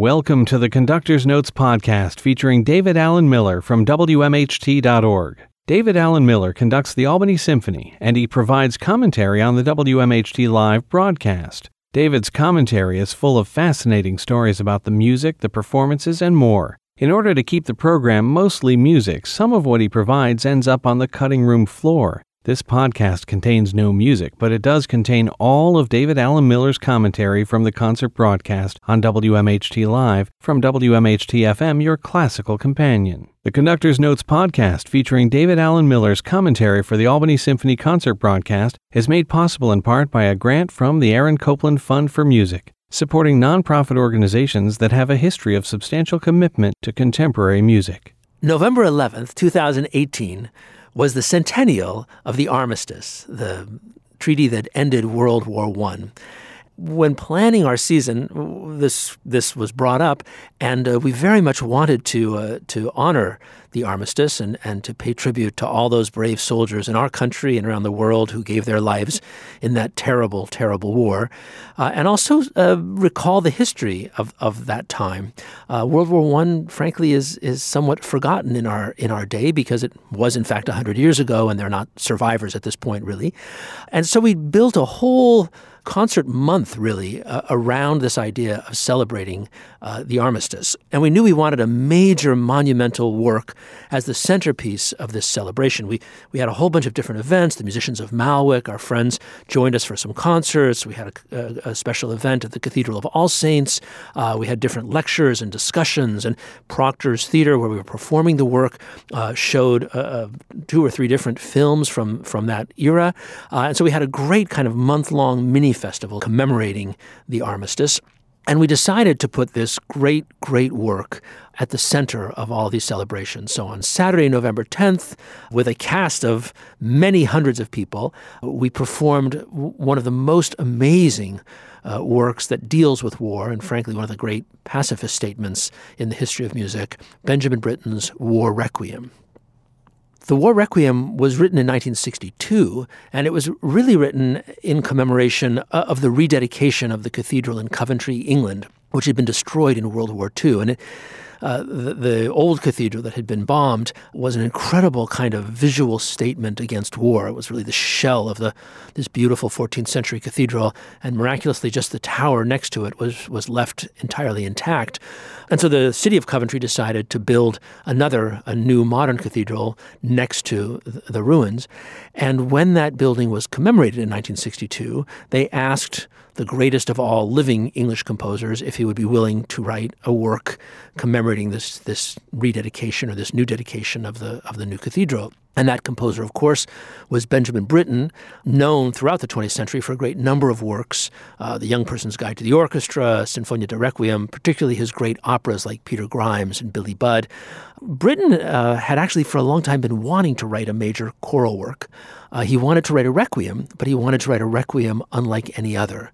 Welcome to the Conductor's Notes podcast featuring David Alan Miller from WMHT.org. David Alan Miller conducts the Albany Symphony and he provides commentary on the WMHT live broadcast. David's commentary is full of fascinating stories about the music, the performances, and more. In order to keep the program mostly music, some of what he provides ends up on the cutting room floor. This podcast contains no music, but it does contain all of David Alan Miller's commentary from the concert broadcast on WMHT Live from WMHT FM, your classical companion. The Conductor's Notes podcast, featuring David Alan Miller's commentary for the Albany Symphony concert broadcast, is made possible in part by a grant from the Aaron Copland Fund for Music, supporting nonprofit organizations that have a history of substantial commitment to contemporary music. November 11th, 2018 was the centennial of the armistice, the treaty that ended World War I. When planning our season, this this was brought up, and uh, we very much wanted to uh, to honor the armistice and, and to pay tribute to all those brave soldiers in our country and around the world who gave their lives in that terrible, terrible war, uh, and also uh, recall the history of, of that time. Uh, World War I, frankly, is is somewhat forgotten in our in our day because it was in fact hundred years ago, and they're not survivors at this point, really. And so we built a whole concert month, really, uh, around this idea of celebrating uh, the armistice. And we knew we wanted a major monumental work as the centerpiece of this celebration. We, we had a whole bunch of different events. The musicians of Ma'alwyck, our friends, joined us for some concerts. We had a, a, a special event at the Cathedral of All Saints. Uh, we had different lectures and discussions. And Proctor's Theater, where we were performing the work, uh, showed uh, uh, two or three different films from, from that era. And so we had a great kind of month long mini festival commemorating the armistice. And we decided to put this great, great work at the center of all these celebrations. So on Saturday, November 10th, with a cast of many hundreds of people, we performed one of the most amazing uh, works that deals with war, and frankly, one of the great pacifist statements in the history of music Benjamin Britten's War Requiem. The War Requiem was written in 1962, and it was really written in commemoration uh, of the rededication of the cathedral in Coventry, England, which had been destroyed in World War II. And it, uh, the, the, old cathedral that had been bombed was an incredible kind of visual statement against war. It was really the shell of the this beautiful 14th century cathedral, and miraculously, just the tower next to it was was left entirely intact. And so the city of Coventry decided to build another, a new modern cathedral next to the ruins. And when that building was commemorated in 1962, they asked the greatest of all living English composers if he would be willing to write a work commemorating this this rededication or this new dedication of the of the new cathedral. And that composer, of course, was Benjamin Britten, known throughout the 20th century for a great number of works uh, The Young Person's Guide to the Orchestra, Sinfonia da Requiem, particularly his great operas like Peter Grimes and Billy Budd. Britten uh, had actually for a long time been wanting to write a major choral work. Uh, he wanted to write a requiem, but he wanted to write a requiem unlike any other.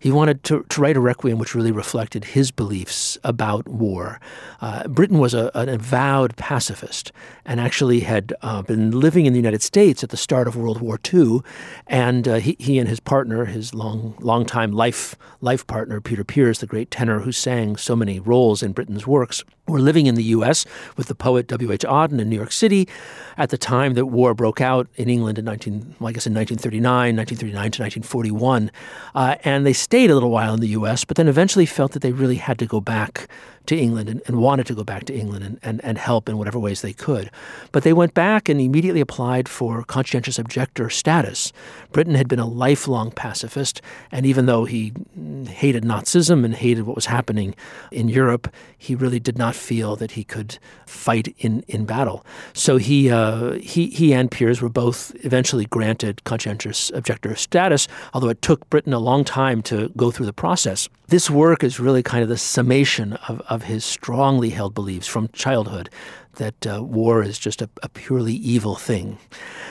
He wanted to, to write a requiem which really reflected his beliefs about war. Uh, Britten was a, an avowed pacifist and actually had uh, been living in the United States at the start of World War II. And uh, he, he and his partner, his long, longtime life, life partner, Peter Pears, the great tenor who sang so many roles in Britten's works, were living in the U.S. with the poet W.H. Auden in New York City at the time that war broke out in England in 19, well, I guess in 1939, 1939 to 1941. Uh, and they stayed a little while in the U.S., but then eventually felt that they really had to go back to England and, and wanted to go back to England and, and, and help in whatever ways they could. But they went back and immediately applied for conscientious objector status. Britten had been a lifelong pacifist, and even though he hated Nazism and hated what was happening in Europe, he really did not feel that he could fight in, in battle. So he, uh, he, he and Pears were both eventually granted conscientious objector status, although it took Britten a long time to go through the process. This work is really kind of the summation of, of his strongly held beliefs from childhood that uh, war is just a, a purely evil thing.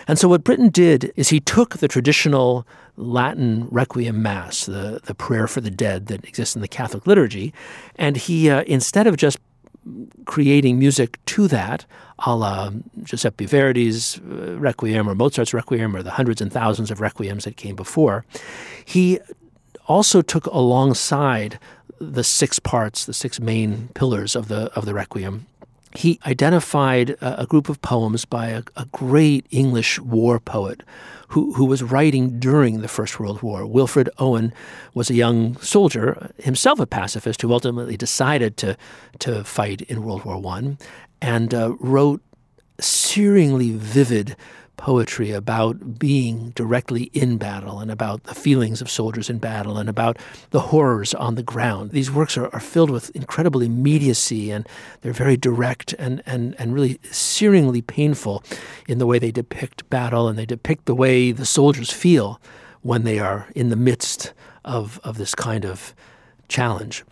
And so what Britten did is he took the traditional Latin Requiem Mass, the, the prayer for the dead that exists in the Catholic liturgy, and he, uh, instead of just creating music to that, a la Giuseppe Verdi's uh, Requiem or Mozart's Requiem or the hundreds and thousands of requiems that came before, he also took alongside the six parts, the six main pillars of the of the Requiem. He identified a, a group of poems by a, a great English war poet who, who was writing during the First World War. Wilfred Owen was a young soldier, himself a pacifist, who ultimately decided to, to fight in World War I and uh, wrote searingly vivid poetry about being directly in battle and about the feelings of soldiers in battle and about the horrors on the ground. These works are, are filled with incredible immediacy and they're very direct and, and, and really searingly painful in the way they depict battle and they depict the way the soldiers feel when they are in the midst of, of this kind of challenge.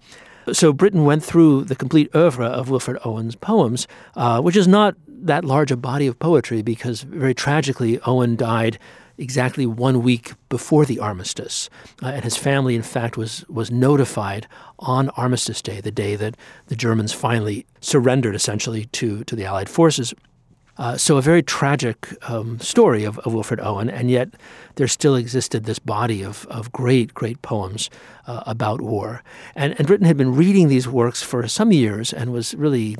So Britten went through the complete oeuvre of Wilfred Owen's poems, uh, which is not that large a body of poetry because very tragically Owen died exactly one week before the armistice, uh, and his family, in fact, was was notified on Armistice Day, the day that the Germans finally surrendered, essentially to to the Allied forces. Uh, so a very tragic um, story of, of, Wilfred Owen, and yet there still existed this body of, of great, great poems uh, about war. And, and Britten had been reading these works for some years and was really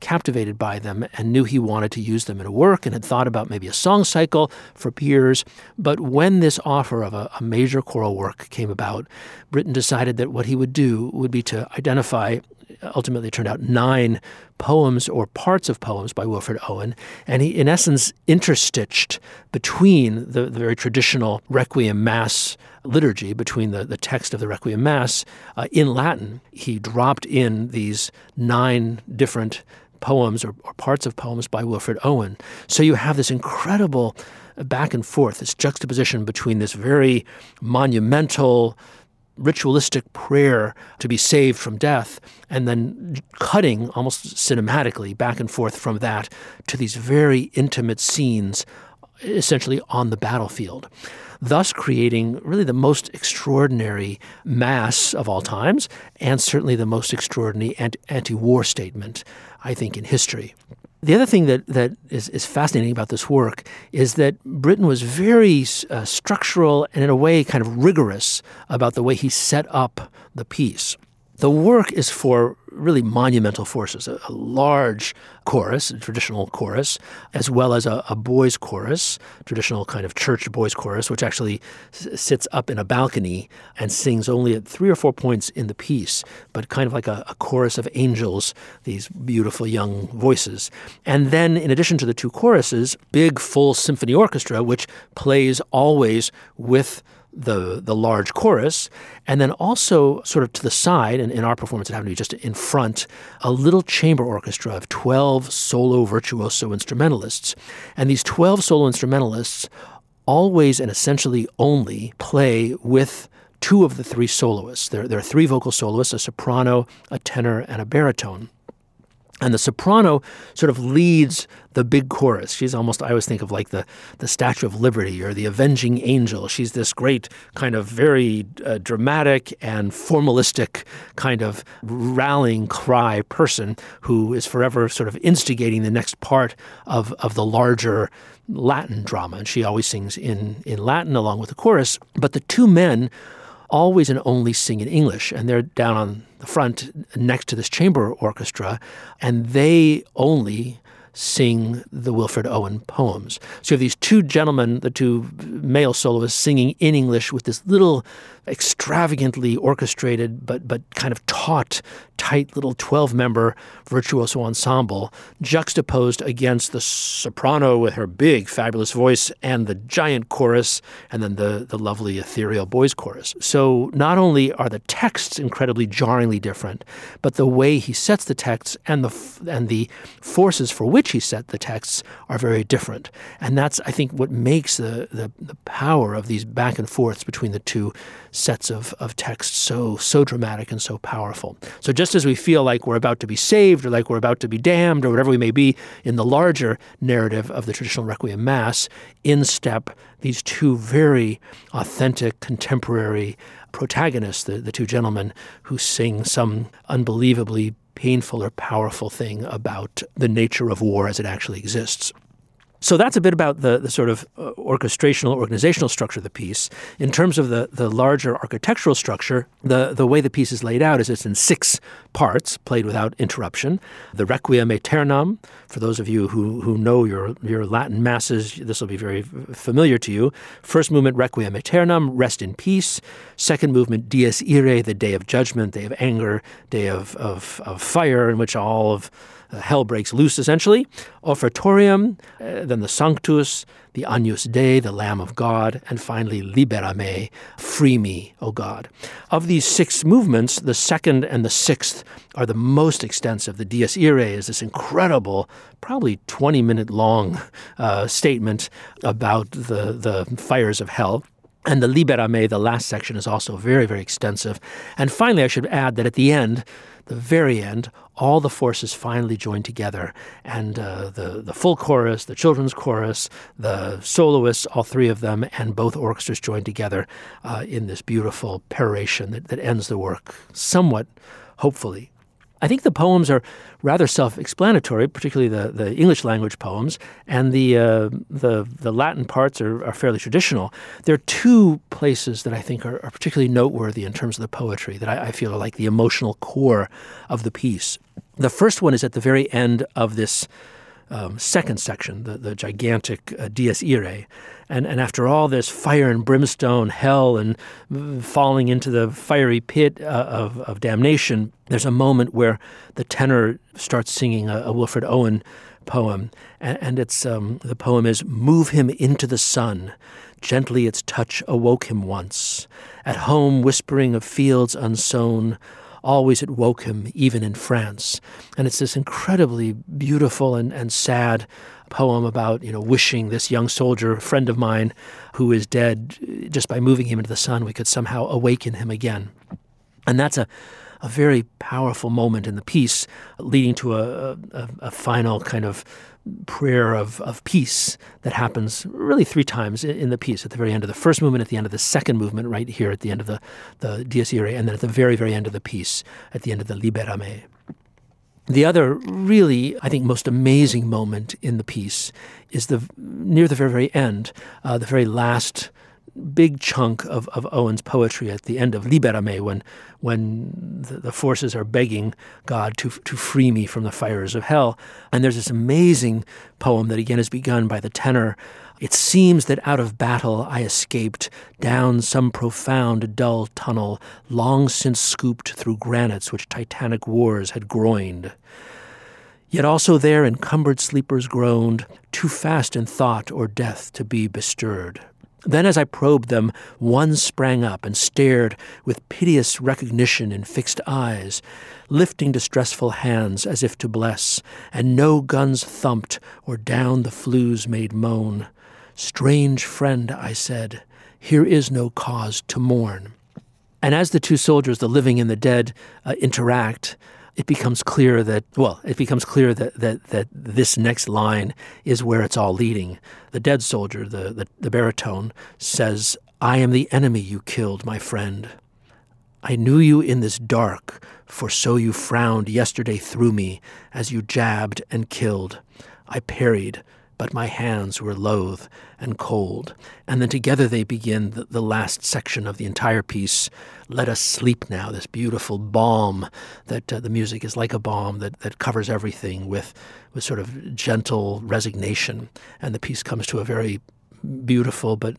captivated by them and knew he wanted to use them in a work and had thought about maybe a song cycle for Pears. But when this offer of a, a major choral work came about, Britten decided that what he would do would be to identify ultimately turned out nine poems or parts of poems by Wilfred Owen, and he, in essence, interstitched between the, the very traditional Requiem Mass liturgy, between the, the text of the Requiem Mass uh, in Latin. He dropped in these nine different poems or, or parts of poems by Wilfred Owen. So you have this incredible back and forth, this juxtaposition between this very monumental, ritualistic prayer to be saved from death, and then cutting almost cinematically back and forth from that to these very intimate scenes, essentially on the battlefield. Thus, creating really the most extraordinary mass of all times, and certainly the most extraordinary anti war statement, I think, in history. The other thing that, that is, is fascinating about this work is that Britten was very uh, structural and, in a way, kind of rigorous about the way he set up the piece. The work is for really monumental forces a, a large chorus, a traditional chorus, as well as a, a, boys' chorus, traditional kind of church boys' chorus, which actually s- sits up in a balcony and sings only at three or four points in the piece, but kind of like a, a chorus of angels, these beautiful young voices. And then, in addition to the two choruses, big full symphony orchestra, which plays always with the the large chorus, and then also sort of to the side, and in our performance it happened to be just in front, a little chamber orchestra of 12 solo virtuoso instrumentalists. And these 12 solo instrumentalists always and essentially only play with two of the three soloists. There, there are three vocal soloists, a soprano, a tenor, and a baritone. And the soprano sort of leads the big chorus. She's almost, I always think of like the, the Statue of Liberty or the Avenging Angel. She's this great, kind of very uh, dramatic and formalistic kind of rallying cry person who is forever sort of instigating the next part of, of the larger Latin drama. And she always sings in, in Latin along with the chorus. But the two men always and only sing in English, and they're down on the front next to this chamber orchestra, and they only sing the Wilfred Owen poems. So you have these two gentlemen, the two male soloists, singing in English with this little extravagantly orchestrated but but kind of taut, tight little 12-member virtuoso ensemble juxtaposed against the soprano with her big fabulous voice and the giant chorus and then the the lovely ethereal boys chorus. So not only are the texts incredibly jarringly different, but the way he sets the texts and the and the forces for which he set the texts are very different. And that's I think what makes the the, the power of these back and forths between the two sets of, of text so so dramatic and so powerful. So just as we feel like we're about to be saved or like we're about to be damned or whatever we may be in the larger narrative of the traditional Requiem Mass, in step these two very authentic contemporary protagonists, the, the two gentlemen who sing some unbelievably painful or powerful thing about the nature of war as it actually exists. So that's a bit about the, the sort of uh, orchestrational, organizational structure of the piece. In terms of the, the larger architectural structure, the, the way the piece is laid out is it's in six parts, played without interruption. The Requiem Aeternam, for those of you who, who know your, your Latin masses, this will be very familiar to you. First movement, Requiem Aeternam, rest in peace. Second movement, Dies Irae, the day of judgment, day of anger, day of, of, of fire, in which all of hell breaks loose essentially. Offertorium, uh, then the Sanctus, the Agnus Dei, the Lamb of God, and finally Libera me, free me, O God. Of these six movements, the second and the sixth are the most extensive. The Dies Irae is this incredible, probably 20 minute long uh, statement about the, the fires of hell. And the Libera me, the last section, is also very, very extensive. And finally, I should add that at the end, the very end, all the forces finally join together, and uh, the the full chorus, the children's chorus, the soloists, all three of them, and both orchestras join together uh, in this beautiful peroration that, that ends the work, somewhat hopefully I think the poems are rather self-explanatory, particularly the, the English language poems, and the uh, the, the Latin parts are, are, fairly traditional. There are two places that I think are, are particularly noteworthy in terms of the poetry that I, I, feel are like the emotional core of the piece. The first one is at the very end of this um, second section, the, the gigantic uh, Dies Irae. And, and after all this fire and brimstone, hell, and falling into the fiery pit uh, of, of damnation, there's a moment where the tenor starts singing a, a Wilfred Owen poem. And, and it's, um, the poem is Move him into the sun. Gently its touch awoke him once. At home, whispering of fields unsown, always it woke him, even in France. And it's this incredibly beautiful and, and sad poem about, you know, wishing this young soldier, a friend of mine, who is dead, just by moving him into the sun, we could somehow awaken him again. And that's a, a very powerful moment in the piece, leading to a, a, a final kind of prayer of, of peace that happens really three times in the piece at the very end of the first movement, at the end of the second movement, right here at the end of the, the Dies Irae, and then at the very, very end of the piece, at the end of the Libera me. The other really, I think, most amazing moment in the piece is the near the very, very end, uh, the very last big chunk of, of Owen's poetry at the end of Libera me, when, when the, the, forces are begging God to, to free me from the fires of hell. And there's this amazing poem that again is begun by the tenor. It seems that out of battle I escaped down some profound, dull tunnel, long since scooped through granites which titanic wars had groined. Yet also there encumbered sleepers groaned, too fast in thought or death to be bestirred. Then, as I probed them, one sprang up and stared with piteous recognition in fixed eyes, lifting distressful hands as if to bless, and no guns thumped or down the flues made moan. Strange friend, I said, here is no cause to mourn. And as the two soldiers, the living and the dead, uh, interact, it becomes clear that well, it becomes clear that that that this next line is where it's all leading. The dead soldier, the the, the baritone, says, "I am the enemy you killed, my friend. I knew you in this dark, for so you frowned yesterday through me as you jabbed and killed. I parried." But my hands were loath and cold. And then together they begin the, the, last section of the entire piece. Let us sleep now, this beautiful balm that uh, the music is like a balm that, that covers everything with, with sort of gentle resignation. And the piece comes to a very beautiful but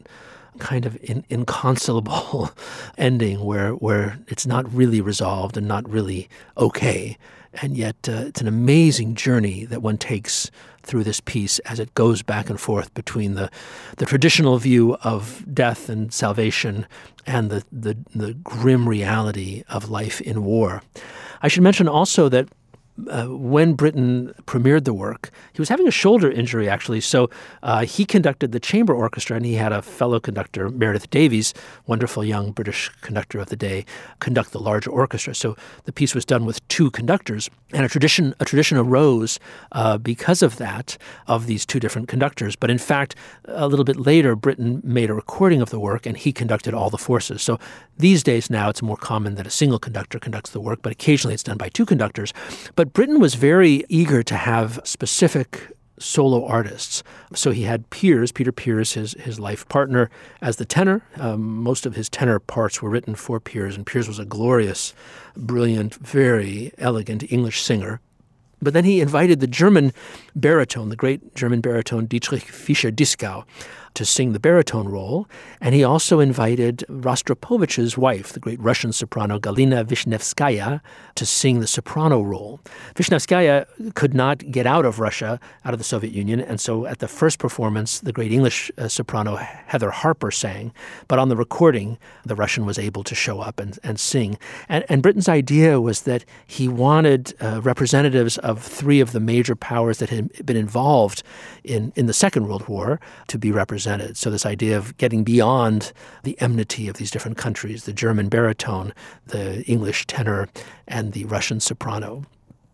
kind of in, inconsolable ending where, where it's not really resolved and not really okay. And yet uh, it's an amazing journey that one takes through this piece as it goes back and forth between the, the traditional view of death and salvation and the, the, the grim reality of life in war. I should mention also that uh, when Britten premiered the work, he was having a shoulder injury actually. So uh, he conducted the chamber orchestra, and he had a fellow conductor, Meredith Davies, wonderful young British conductor of the day, conduct the larger orchestra. So the piece was done with two conductors, and a tradition a tradition arose uh, because of that of these two different conductors. But in fact, a little bit later, Britten made a recording of the work, and he conducted all the forces. So these days now, it's more common that a single conductor conducts the work, but occasionally it's done by two conductors. But but Britten was very eager to have specific solo artists. So he had Pears, Peter Pears, his, his life partner, as the tenor. Um, most of his tenor parts were written for Pears, and Pears was a glorious, brilliant, very elegant English singer. But then he invited the German baritone, the great German baritone Dietrich Fischer-Dieskau, to sing the baritone role, and he also invited Rostropovich's wife, the great Russian soprano Galina Vishnevskaya, to sing the soprano role. Vishnevskaya could not get out of Russia, out of the Soviet Union, and so at the first performance, the great English uh, soprano Heather Harper sang, but on the recording, the Russian was able to show up and, and sing. And, and Britten's idea was that he wanted uh, representatives of three of the major powers that had been involved in, in the Second World War to be represented represented. So, this idea of getting beyond the enmity of these different countries the German baritone, the English tenor, and the Russian soprano.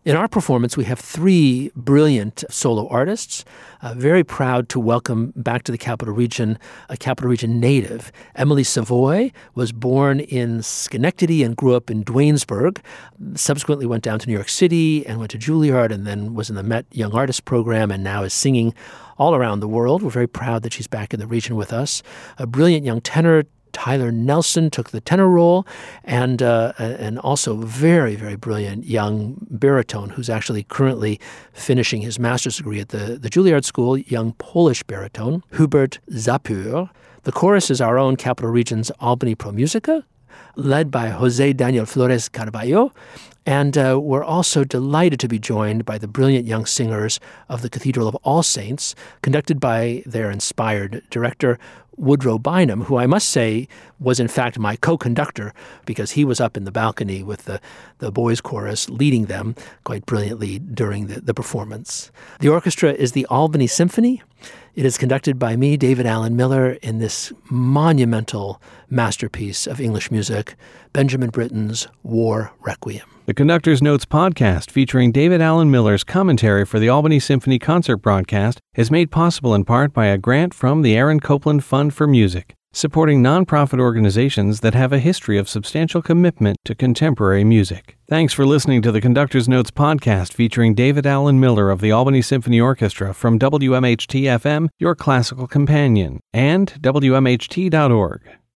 In our performance, we have three brilliant solo artists. Uh, very proud to welcome back to the Capital Region a Capital Region native. Emily Savoy was born in Schenectady and grew up in Duanesburg. Subsequently, went down to New York City and went to Juilliard, and then was in the Met Young Artist Program, and now is singing all around the world. We're very proud that she's back in the region with us. A brilliant young tenor, Tyler Nelson took the tenor role, and uh, and also very very brilliant young baritone who's actually currently finishing his master's degree at the the Juilliard School. Young Polish baritone Hubert Zapiór. The chorus is our own Capital Region's Albany Pro Musica, led by Jose Daniel Flores Caraballo, and uh, we're also delighted to be joined by the brilliant young singers of the Cathedral of All Saints, conducted by their inspired director, Woodrow Bynum, who I must say was in fact my co-conductor because he was up in the balcony with the, the boys chorus leading them quite brilliantly during the, the performance. The orchestra is the Albany Symphony. It is conducted by me, David Alan Miller, in this monumental masterpiece of English music, Benjamin Britten's War Requiem. The Conductor's Notes podcast, featuring David Alan Miller's commentary for the Albany Symphony concert broadcast, is made possible in part by a grant from the Aaron Copland Fund for Music, supporting nonprofit organizations that have a history of substantial commitment to contemporary music. Thanks for listening to the Conductor's Notes podcast featuring David Alan Miller of the Albany Symphony Orchestra from WMHT FM, your classical companion, and WMHT.org.